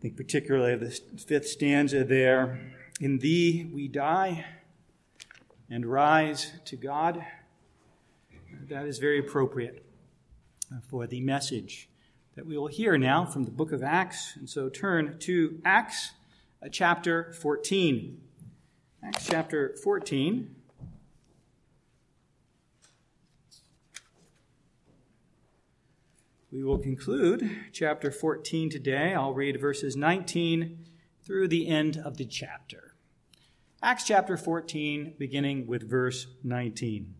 Think particularly of the fifth stanza there. In thee we die and rise to God. That is very appropriate for the message that we will hear now from the book of Acts. And so turn to Acts uh, chapter 14. Acts chapter 14. We will conclude chapter 14 today. I'll read verses 19 through the end of the chapter. Acts chapter 14, beginning with verse 19.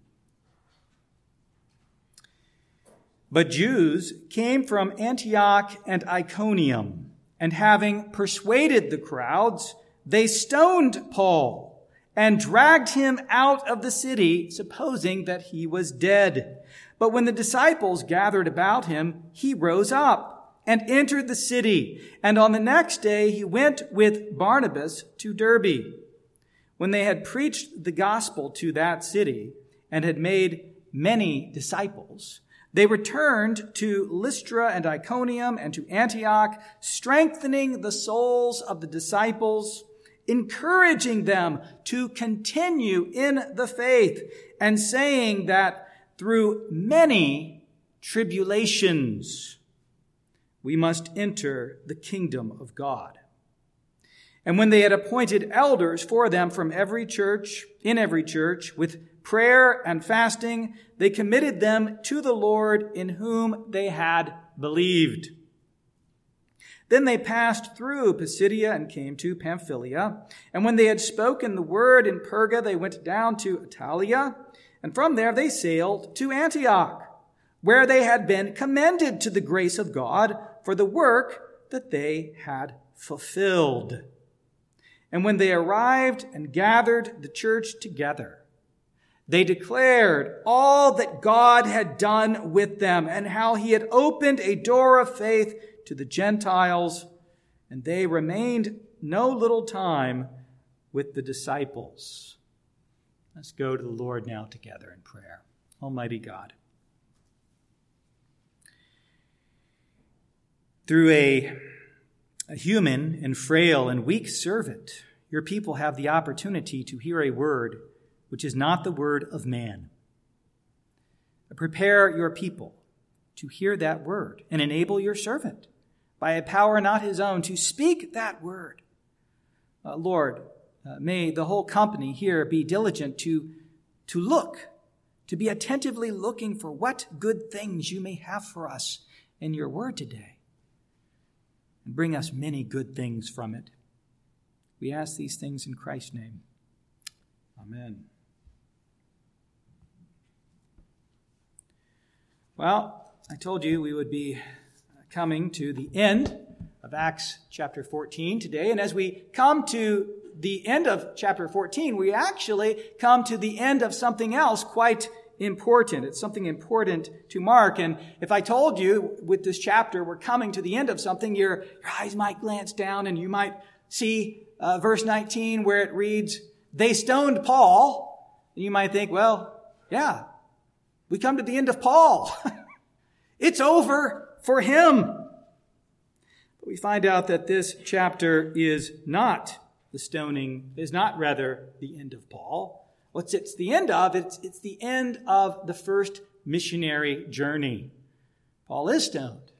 But Jews came from Antioch and Iconium, and having persuaded the crowds, they stoned Paul and dragged him out of the city, supposing that he was dead. But when the disciples gathered about him, he rose up and entered the city. And on the next day, he went with Barnabas to Derbe. When they had preached the gospel to that city and had made many disciples, they returned to Lystra and Iconium and to Antioch, strengthening the souls of the disciples, encouraging them to continue in the faith, and saying that through many tribulations, we must enter the kingdom of God. And when they had appointed elders for them from every church, in every church, with prayer and fasting, they committed them to the Lord in whom they had believed. Then they passed through Pisidia and came to Pamphylia. And when they had spoken the word in Perga, they went down to Attalia. And from there they sailed to Antioch, where they had been commended to the grace of God for the work that they had fulfilled. And when they arrived and gathered the church together, they declared all that God had done with them and how he had opened a door of faith to the Gentiles, and they remained no little time with the disciples. Let's go to the Lord now together in prayer. Almighty God. Through a, a human and frail and weak servant, your people have the opportunity to hear a word which is not the word of man. Prepare your people to hear that word and enable your servant by a power not his own to speak that word. Uh, Lord, uh, may the whole company here be diligent to, to look, to be attentively looking for what good things you may have for us in your word today. And bring us many good things from it. We ask these things in Christ's name. Amen. Well, I told you we would be coming to the end of Acts chapter 14 today. And as we come to the end of chapter 14, we actually come to the end of something else quite important. It's something important to mark. And if I told you with this chapter we're coming to the end of something, your, your eyes might glance down and you might see uh, verse 19 where it reads, They stoned Paul. And you might think, well, yeah, we come to the end of Paul. it's over for him. But we find out that this chapter is not the stoning is not rather the end of Paul. What's it's the end of? It's, it's the end of the first missionary journey. Paul is stoned,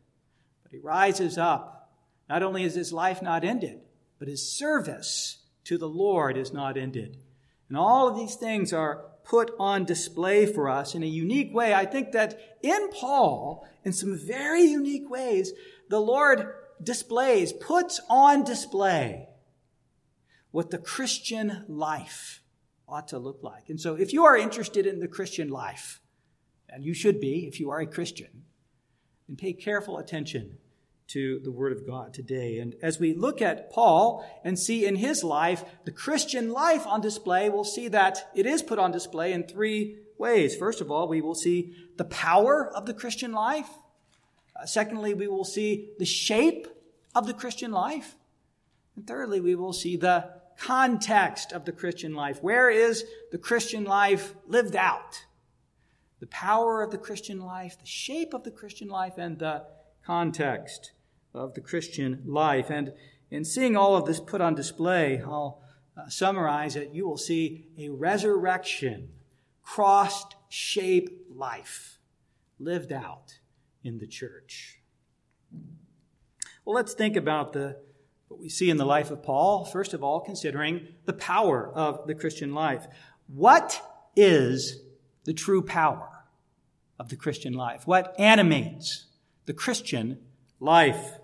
but he rises up. Not only is his life not ended, but his service to the Lord is not ended. And all of these things are put on display for us in a unique way. I think that in Paul, in some very unique ways, the Lord displays, puts on display what the Christian life ought to look like. And so, if you are interested in the Christian life, and you should be if you are a Christian, then pay careful attention to the Word of God today. And as we look at Paul and see in his life the Christian life on display, we'll see that it is put on display in three ways. First of all, we will see the power of the Christian life. Uh, secondly, we will see the shape of the Christian life. And thirdly, we will see the context of the Christian life. Where is the Christian life lived out? The power of the Christian life, the shape of the Christian life, and the context of the Christian life. And in seeing all of this put on display, I'll uh, summarize it. You will see a resurrection, crossed shape life lived out in the church. Well, let's think about the what we see in the life of Paul. First of all, considering the power of the Christian life. What is the true power of the Christian life? What animates the Christian life?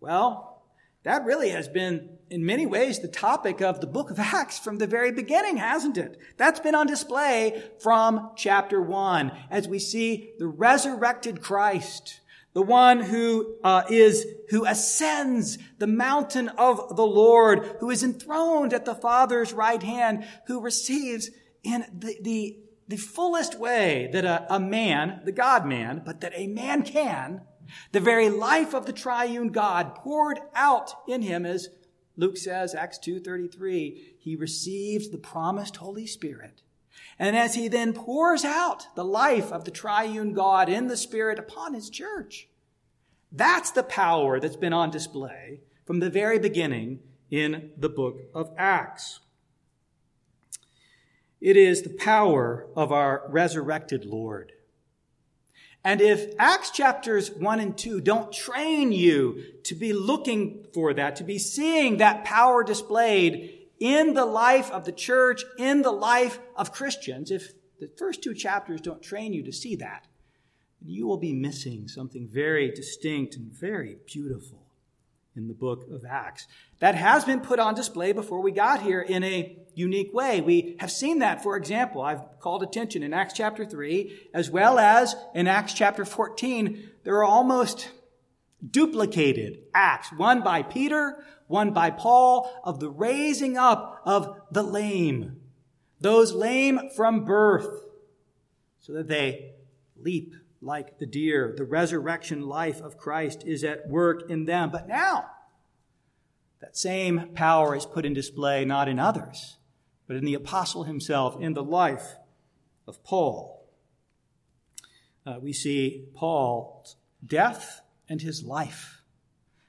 Well, that really has been in many ways the topic of the book of Acts from the very beginning, hasn't it? That's been on display from chapter one as we see the resurrected Christ, the one who uh, is who ascends the mountain of the Lord, who is enthroned at the Father's right hand, who receives in the, the, the fullest way that a, a man, the God man, but that a man can, the very life of the triune God poured out in him as Luke says, Acts 2.33, he receives the promised Holy Spirit. And as he then pours out the life of the triune God in the Spirit upon his church, that's the power that's been on display from the very beginning in the book of Acts. It is the power of our resurrected Lord. And if Acts chapters 1 and 2 don't train you to be looking for that, to be seeing that power displayed in the life of the church, in the life of Christians, if the first two chapters don't train you to see that, you will be missing something very distinct and very beautiful in the book of Acts. That has been put on display before we got here in a unique way. We have seen that, for example, I've called attention in Acts chapter 3, as well as in Acts chapter 14. There are almost duplicated acts, one by Peter, one by Paul, of the raising up of the lame, those lame from birth, so that they leap like the deer. The resurrection life of Christ is at work in them. But now, that same power is put in display not in others, but in the apostle himself, in the life of Paul. Uh, we see Paul's death and his life.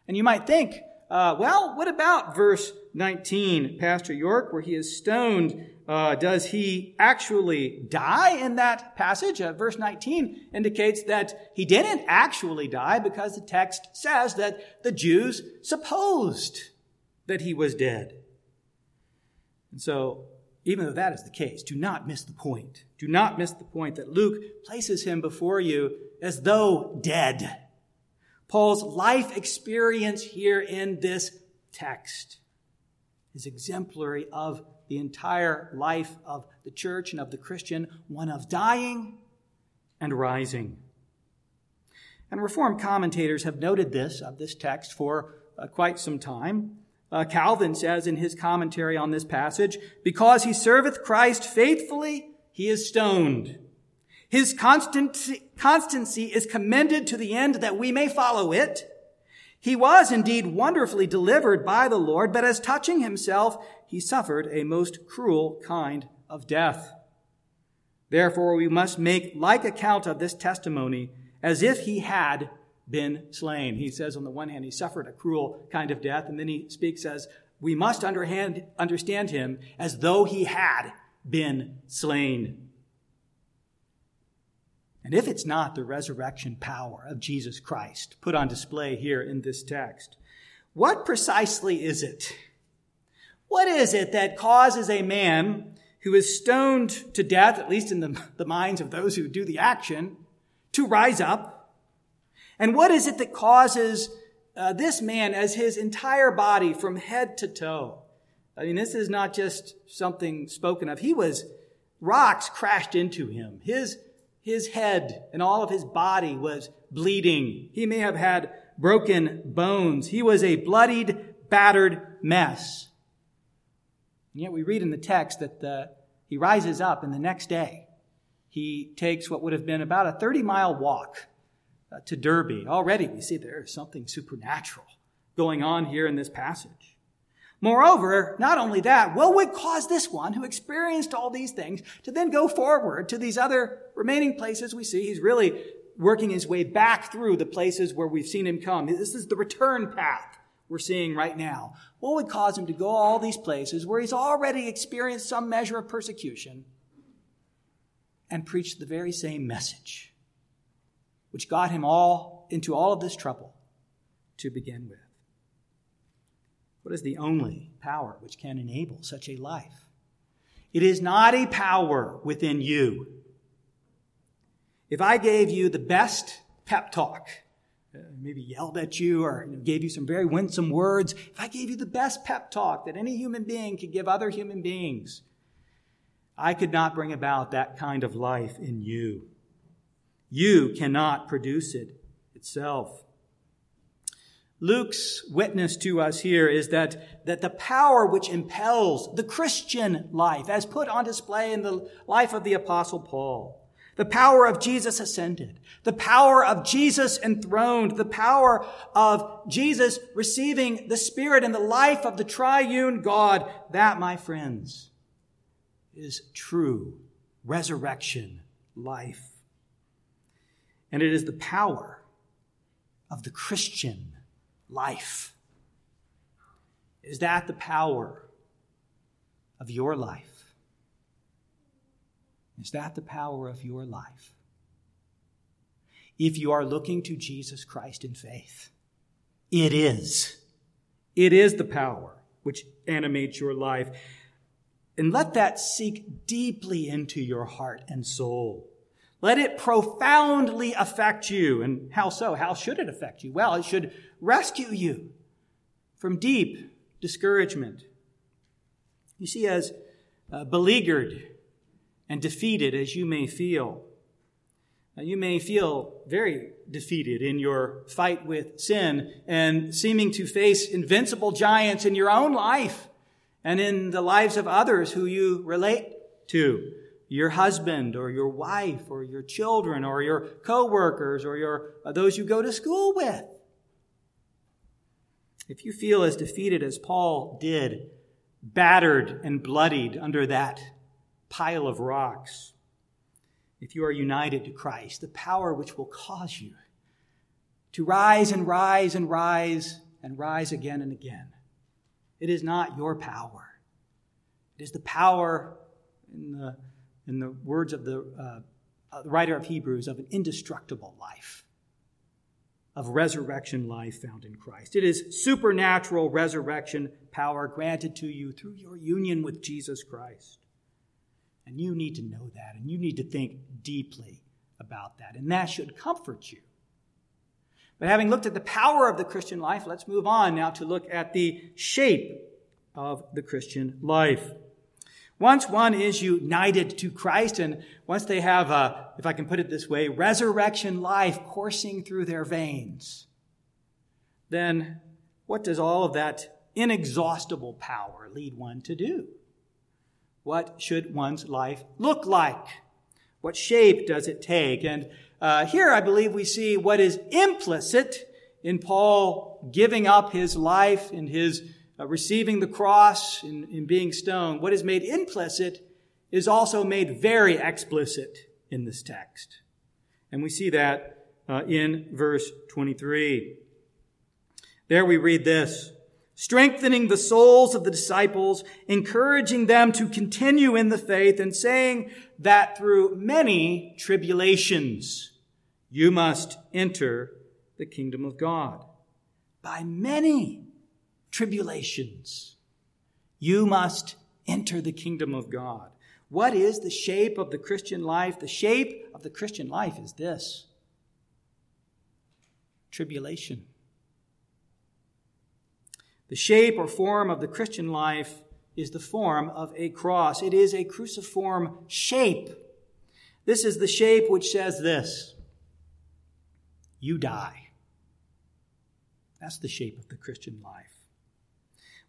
And you might think, uh, well, what about verse 19, Pastor York, where he is stoned? Uh, does he actually die in that passage? Uh, verse 19 indicates that he didn't actually die because the text says that the Jews supposed that he was dead. And so, even though that is the case, do not miss the point. Do not miss the point that Luke places him before you as though dead. Paul's life experience here in this text is exemplary of the entire life of the church and of the Christian, one of dying and rising. And Reformed commentators have noted this of this text for uh, quite some time. Uh, Calvin says in his commentary on this passage, because he serveth Christ faithfully, he is stoned. His constancy, constancy is commended to the end that we may follow it. He was indeed wonderfully delivered by the Lord, but as touching himself, he suffered a most cruel kind of death. Therefore, we must make like account of this testimony as if he had been slain. He says, on the one hand, he suffered a cruel kind of death, and then he speaks as, we must understand him as though he had been slain. And if it's not the resurrection power of Jesus Christ put on display here in this text, what precisely is it? What is it that causes a man who is stoned to death, at least in the, the minds of those who do the action, to rise up and what is it that causes uh, this man as his entire body from head to toe? I mean, this is not just something spoken of. He was, rocks crashed into him. His, his head and all of his body was bleeding. He may have had broken bones. He was a bloodied, battered mess. And yet we read in the text that the, he rises up and the next day he takes what would have been about a 30 mile walk uh, to Derbe. Already we see there is something supernatural going on here in this passage. Moreover, not only that, what would cause this one who experienced all these things to then go forward to these other remaining places we see he's really working his way back through the places where we've seen him come. This is the return path we're seeing right now. What would cause him to go all these places where he's already experienced some measure of persecution and preach the very same message, which got him all into all of this trouble to begin with? What is the only power which can enable such a life? It is not a power within you. If I gave you the best pep talk, uh, maybe yelled at you or gave you some very winsome words, if I gave you the best pep talk that any human being could give other human beings, I could not bring about that kind of life in you. You cannot produce it itself. Luke's witness to us here is that, that the power which impels the Christian life, as put on display in the life of the apostle Paul, the power of Jesus ascended, the power of Jesus enthroned, the power of Jesus receiving the Spirit and the life of the triune God, that, my friends, is true resurrection life. And it is the power of the Christian life. Is that the power of your life? Is that the power of your life? If you are looking to Jesus Christ in faith, it is. It is the power which animates your life. And let that sink deeply into your heart and soul. Let it profoundly affect you. And how so? How should it affect you? Well, it should rescue you from deep discouragement. You see, as uh, beleaguered and defeated as you may feel, uh, you may feel very defeated in your fight with sin and seeming to face invincible giants in your own life and in the lives of others who you relate to your husband or your wife or your children or your coworkers or your uh, those you go to school with if you feel as defeated as Paul did, battered and bloodied under that pile of rocks, if you are united to Christ, the power which will cause you to rise and rise and rise and rise again and again, it is not your power. It is the power, in the, in the words of the, uh, writer of Hebrews, of an indestructible life of resurrection life found in Christ. It is supernatural resurrection power granted to you through your union with Jesus Christ. And you need to know that, and you need to think deeply about that, and that should comfort you. But having looked at the power of the Christian life, let's move on now to look at the shape of the Christian life. Once one is united to Christ, and once they have, a, if I can put it this way, resurrection life coursing through their veins, then what does all of that inexhaustible power lead one to do? What should one's life look like? What shape does it take? And uh, here I believe we see what is implicit in Paul giving up his life and his uh, receiving the cross and, and being stoned, what is made implicit is also made very explicit in this text. And we see that uh, in verse 23. There we read this strengthening the souls of the disciples, encouraging them to continue in the faith, and saying that through many tribulations you must enter the kingdom of God. By many tribulations. You must enter the kingdom of God. What is the shape of the Christian life? The shape of the Christian life is this tribulation. The shape or form of the Christian life is the form of a cross. It is a cruciform shape. This is the shape which says this You die. That's the shape of the Christian life.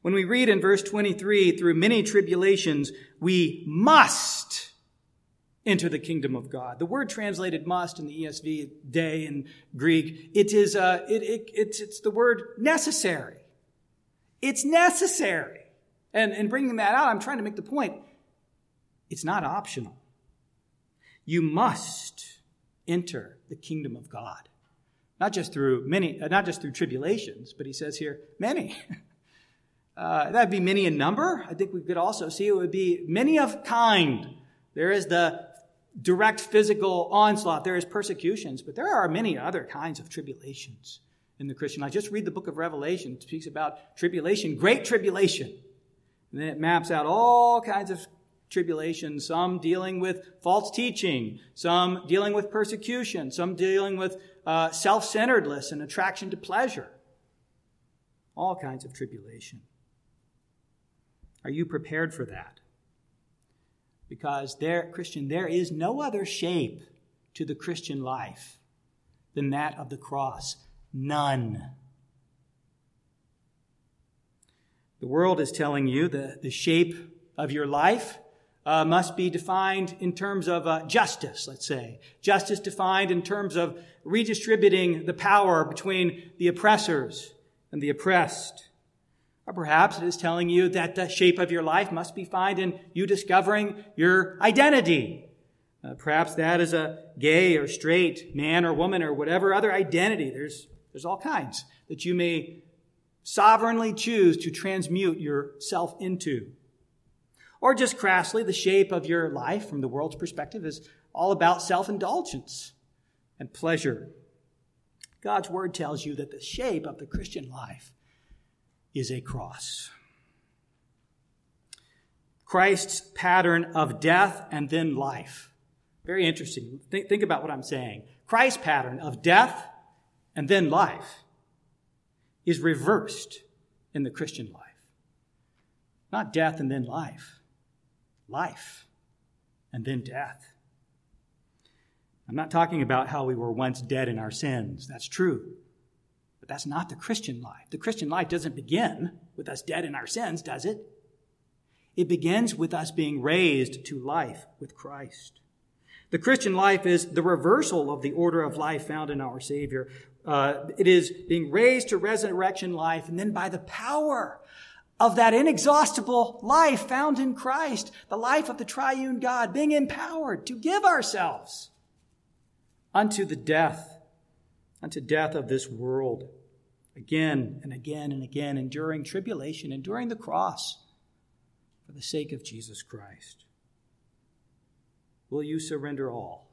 When we read in verse 23, through many tribulations, we must enter the kingdom of God. The word translated must in the ESV dei in Greek, it is, uh, it, it, it's, it's the word necessary. It's necessary. And in bringing that out, I'm trying to make the point. It's not optional. You must enter the kingdom of God. Not just through many, uh, not just through tribulations, but he says here, many. Uh, that'd be many in number. I think we could also see it would be many of kind. There is the direct physical onslaught. There is persecutions, but there are many other kinds of tribulations in the Christian life. Just read the book of Revelation. It speaks about tribulation, great tribulation. And then it maps out all kinds of tribulation, some dealing with false teaching, some dealing with persecution, some dealing with uh, self centeredness and attraction to pleasure. All kinds of tribulation. Are you prepared for that? Because there, Christian, there is no other shape to the Christian life than that of the cross. None. The world is telling you the, the shape of your life uh, must be defined in terms of uh, justice, let's say. Justice defined in terms of redistributing the power between the oppressors and the oppressed. Or perhaps it is telling you that the shape of your life must be found in you discovering your identity. Uh, perhaps that is a gay or straight man or woman or whatever other identity. There's, there's all kinds that you may sovereignly choose to transmute yourself into. Or just crassly, the shape of your life from the world's perspective is all about self indulgence and pleasure. God's word tells you that the shape of the Christian life is a cross. Christ's pattern of death and then life. Very interesting. Think, think about what I'm saying. Christ's pattern of death and then life is reversed in the Christian life. Not death and then life life and then death. I'm not talking about how we were once dead in our sins. That's true. But that's not the Christian life. The Christian life doesn't begin with us dead in our sins, does it? It begins with us being raised to life with Christ. The Christian life is the reversal of the order of life found in our Savior. Uh, it is being raised to resurrection life, and then by the power of that inexhaustible life found in Christ, the life of the triune God, being empowered to give ourselves unto the death, unto death of this world, again and again and again, enduring tribulation, enduring the cross for the sake of Jesus Christ. Will you surrender all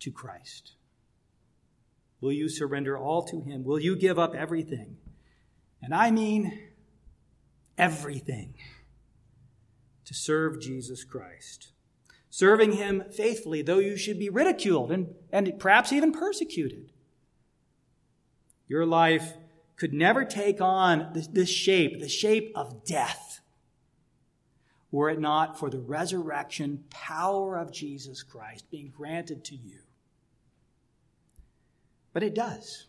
to Christ? Will you surrender all to Him? Will you give up everything? And I mean, everything to serve Jesus Christ. Serving him faithfully, though you should be ridiculed and, and perhaps even persecuted. Your life could never take on this, shape, the shape of death, were it not for the resurrection power of Jesus Christ being granted to you. But it does.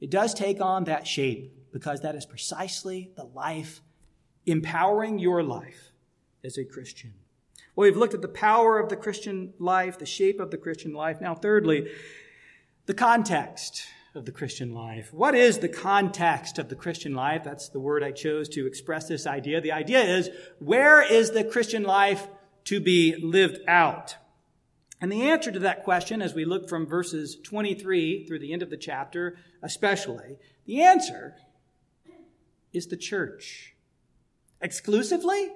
It does take on that shape because that is precisely the life empowering your life as a Christian. Well, we've looked at the power of the Christian life, the shape of the Christian life. Now, thirdly, the context of the Christian life. What is the context of the Christian life? That's the word I chose to express this idea. The idea is, where is the Christian life to be lived out? And the answer to that question, as we look from verses 23 through the end of the chapter, especially, the answer is the church. Exclusively?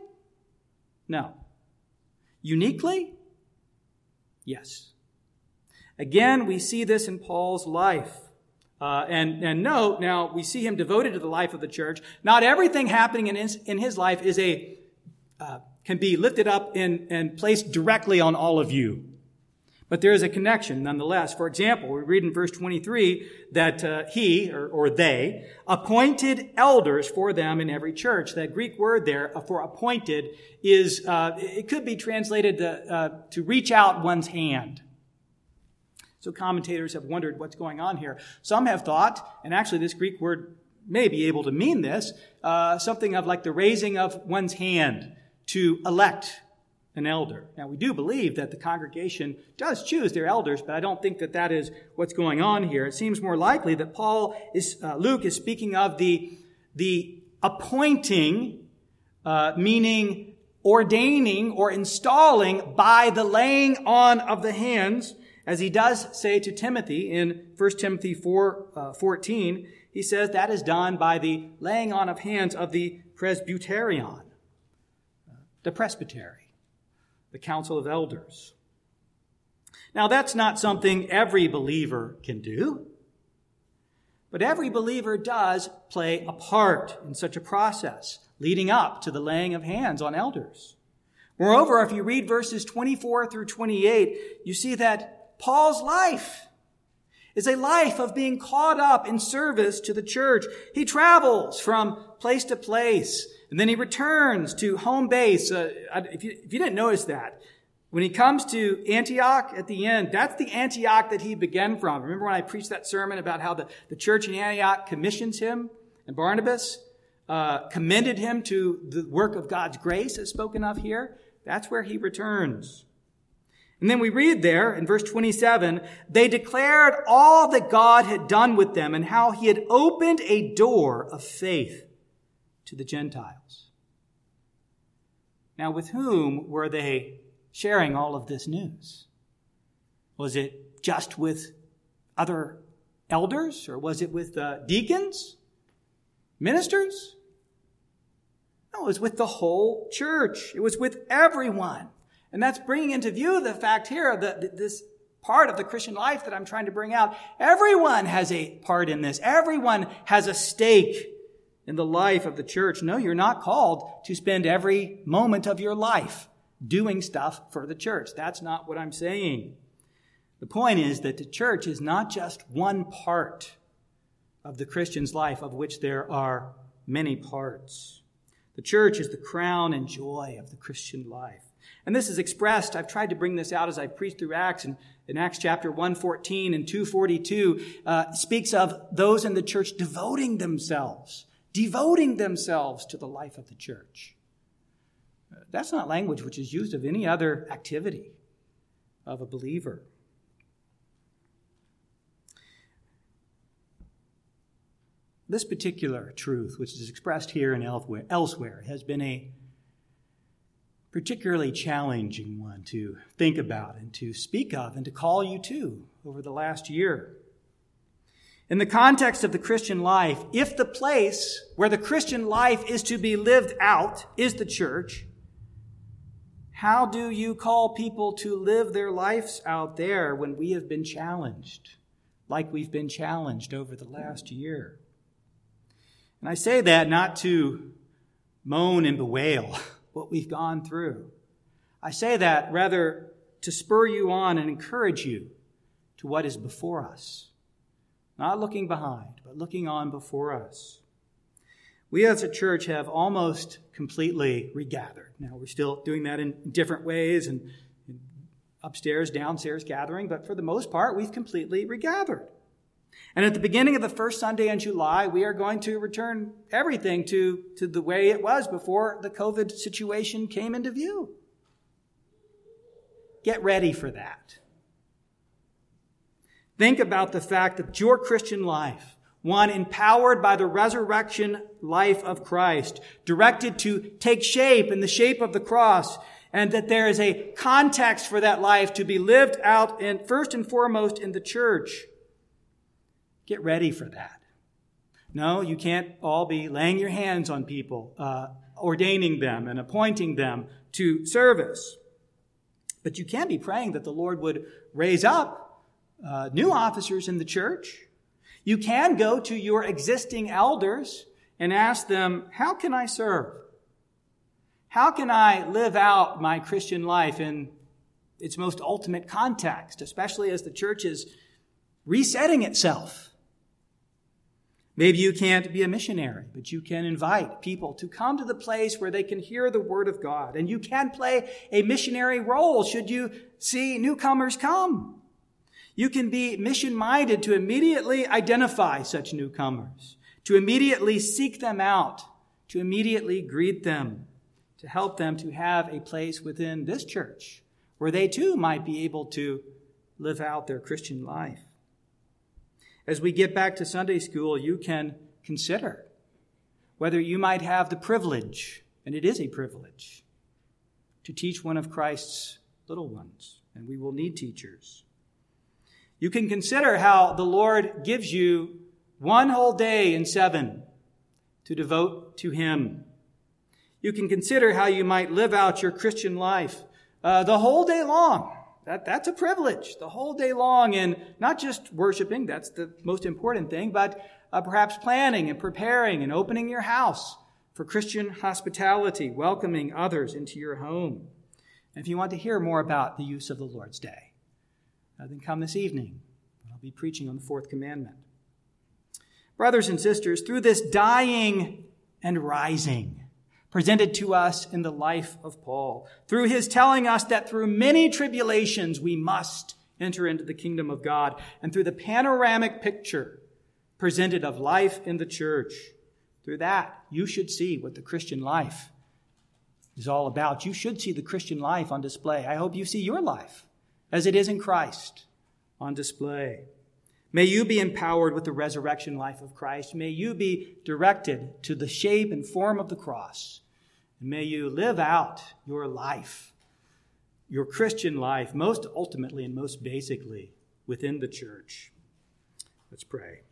No. Uniquely? Yes. Again, we see this in Paul's life. Uh, and, and note, now, we see him devoted to the life of the church. Not everything happening in his, in his life is a, uh, can be lifted up and, and placed directly on all of you. But there is a connection nonetheless. For example, we read in verse 23 that uh, he, or, or, they, appointed elders for them in every church. That Greek word there uh, for appointed is, uh, it could be translated to, uh, to reach out one's hand. So commentators have wondered what's going on here. Some have thought, and actually this Greek word may be able to mean this, uh, something of like the raising of one's hand to elect an elder. Now, we do believe that the congregation does choose their elders, but I don't think that that is what's going on here. It seems more likely that Paul is, uh, Luke is speaking of the, the appointing, uh, meaning ordaining or installing by the laying on of the hands. As he does say to Timothy in 1 Timothy 4, uh, 14, he says that is done by the laying on of hands of the presbyterion, the presbytery, the council of elders. Now, that's not something every believer can do, but every believer does play a part in such a process leading up to the laying of hands on elders. Moreover, if you read verses 24 through 28, you see that Paul's life is a life of being caught up in service to the church. He travels from place to place, and then he returns to home base. Uh, if, you, if you didn't notice that, when he comes to Antioch at the end, that's the Antioch that he began from. Remember when I preached that sermon about how the, the church in Antioch commissions him and Barnabas? Uh, commended him to the work of God's grace as spoken of here. That's where he returns. And then we read there in verse 27, they declared all that God had done with them and how he had opened a door of faith to the Gentiles. Now, with whom were they sharing all of this news? Was it just with other elders or was it with deacons, ministers? No, it was with the whole church. It was with everyone. And that's bringing into view the fact here that this part of the Christian life that I'm trying to bring out. Everyone has a part in this. Everyone has a stake in the life of the church. No, you're not called to spend every moment of your life doing stuff for the church. That's not what I'm saying. The point is that the church is not just one part of the Christian's life, of which there are many parts. The church is the crown and joy of the Christian life. And this is expressed, I've tried to bring this out as I preach through Acts, and in Acts chapter 114 and 242, uh, speaks of those in the church devoting themselves, devoting themselves to the life of the church. That's not language which is used of any other activity of a believer. This particular truth, which is expressed here and elsewhere, has been a particularly challenging one to think about and to speak of and to call you to over the last year. In the context of the Christian life, if the place where the Christian life is to be lived out is the church, how do you call people to live their lives out there when we have been challenged, like we've been challenged over the last year? And I say that not to moan and bewail what we've gone through. I say that rather to spur you on and encourage you to what is before us. Not looking behind, but looking on before us. We as a church have almost completely regathered. Now, we're still doing that in different ways and upstairs, downstairs gathering, but for the most part, we've completely regathered. And at the beginning of the first Sunday in July, we are going to return everything to, to the way it was before the COVID situation came into view. Get ready for that. Think about the fact that your Christian life, one empowered by the resurrection life of Christ, directed to take shape in the shape of the cross, and that there is a context for that life to be lived out in, first and foremost in the church. Get ready for that. No, you can't all be laying your hands on people, uh, ordaining them and appointing them to service. But you can be praying that the Lord would raise up uh, new officers in the church. You can go to your existing elders and ask them, How can I serve? How can I live out my Christian life in its most ultimate context, especially as the church is resetting itself? Maybe you can't be a missionary, but you can invite people to come to the place where they can hear the word of God. And you can play a missionary role should you see newcomers come. You can be mission minded to immediately identify such newcomers, to immediately seek them out, to immediately greet them, to help them to have a place within this church where they too might be able to live out their Christian life. As we get back to Sunday school, you can consider whether you might have the privilege, and it is a privilege, to teach one of Christ's little ones, and we will need teachers. You can consider how the Lord gives you one whole day in seven to devote to Him. You can consider how you might live out your Christian life uh, the whole day long. That, that's a privilege, the whole day long, and not just worshiping, that's the most important thing, but uh, perhaps planning and preparing and opening your house for Christian hospitality, welcoming others into your home. And if you want to hear more about the use of the Lord's Day, uh, then come this evening. I'll be preaching on the fourth commandment. Brothers and sisters, through this dying and rising presented to us in the life of Paul, through his telling us that through many tribulations we must enter into the kingdom of God, and through the panoramic picture presented of life in the church, through that you should see what the Christian life is all about. You should see the Christian life on display. I hope you see your life as it is in Christ on display. May you be empowered with the resurrection life of Christ. May you be directed to the shape and form of the cross. And may you live out your life, your Christian life, most ultimately and most basically within the church. Let's pray.